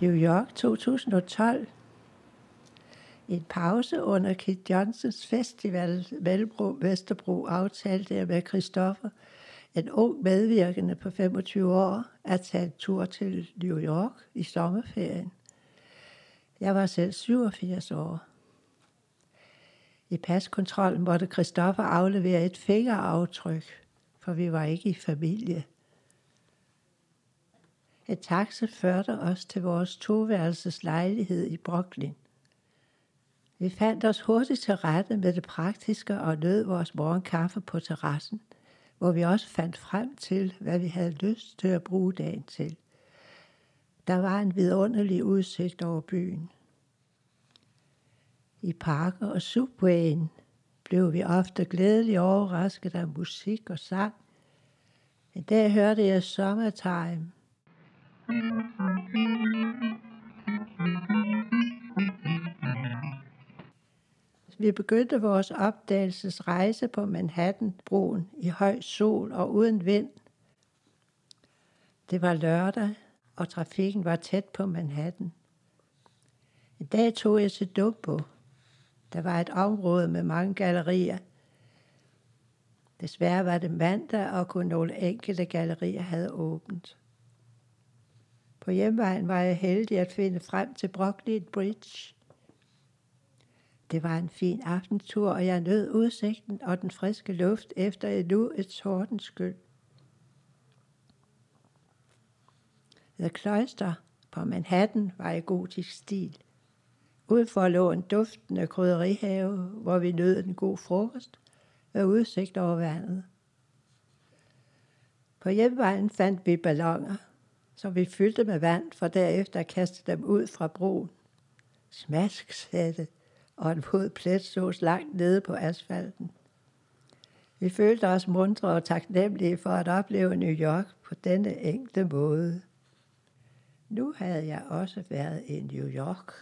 New York 2012. En pause under Kit Johnsons festival Valbro Vesterbro aftalte jeg med Christoffer, en ung medvirkende på 25 år, at tage en tur til New York i sommerferien. Jeg var selv 87 år. I paskontrollen måtte Christoffer aflevere et fingeraftryk, for vi var ikke i familie. Et taxa førte os til vores toværelses lejlighed i Brooklyn. Vi fandt os hurtigt til rette med det praktiske og nød vores morgenkaffe på terrassen, hvor vi også fandt frem til, hvad vi havde lyst til at bruge dagen til. Der var en vidunderlig udsigt over byen. I parker og subwayen blev vi ofte glædeligt overrasket af musik og sang. En dag hørte jeg Summertime. Vi begyndte vores opdagelsesrejse på Manhattanbroen i høj sol og uden vind. Det var lørdag, og trafikken var tæt på Manhattan. En dag tog jeg til Dumbo. Der var et område med mange gallerier. Desværre var det mandag, og kun nogle enkelte gallerier havde åbent. På hjemvejen var jeg heldig at finde frem til Brooklyn Bridge. Det var en fin aftentur, og jeg nød udsigten og den friske luft efter endnu et skyld. The Cloister på Manhattan var i gotisk stil. Udenfor lå en duftende krydderihave, hvor vi nød en god frokost og udsigt over vandet. På hjemvejen fandt vi ballonger, som vi fyldte med vand, for derefter at kaste dem ud fra broen. Smask, sagde det, og en våd plet sås langt nede på asfalten. Vi følte os mundre og taknemmelige for at opleve New York på denne enkle måde. Nu havde jeg også været i New York.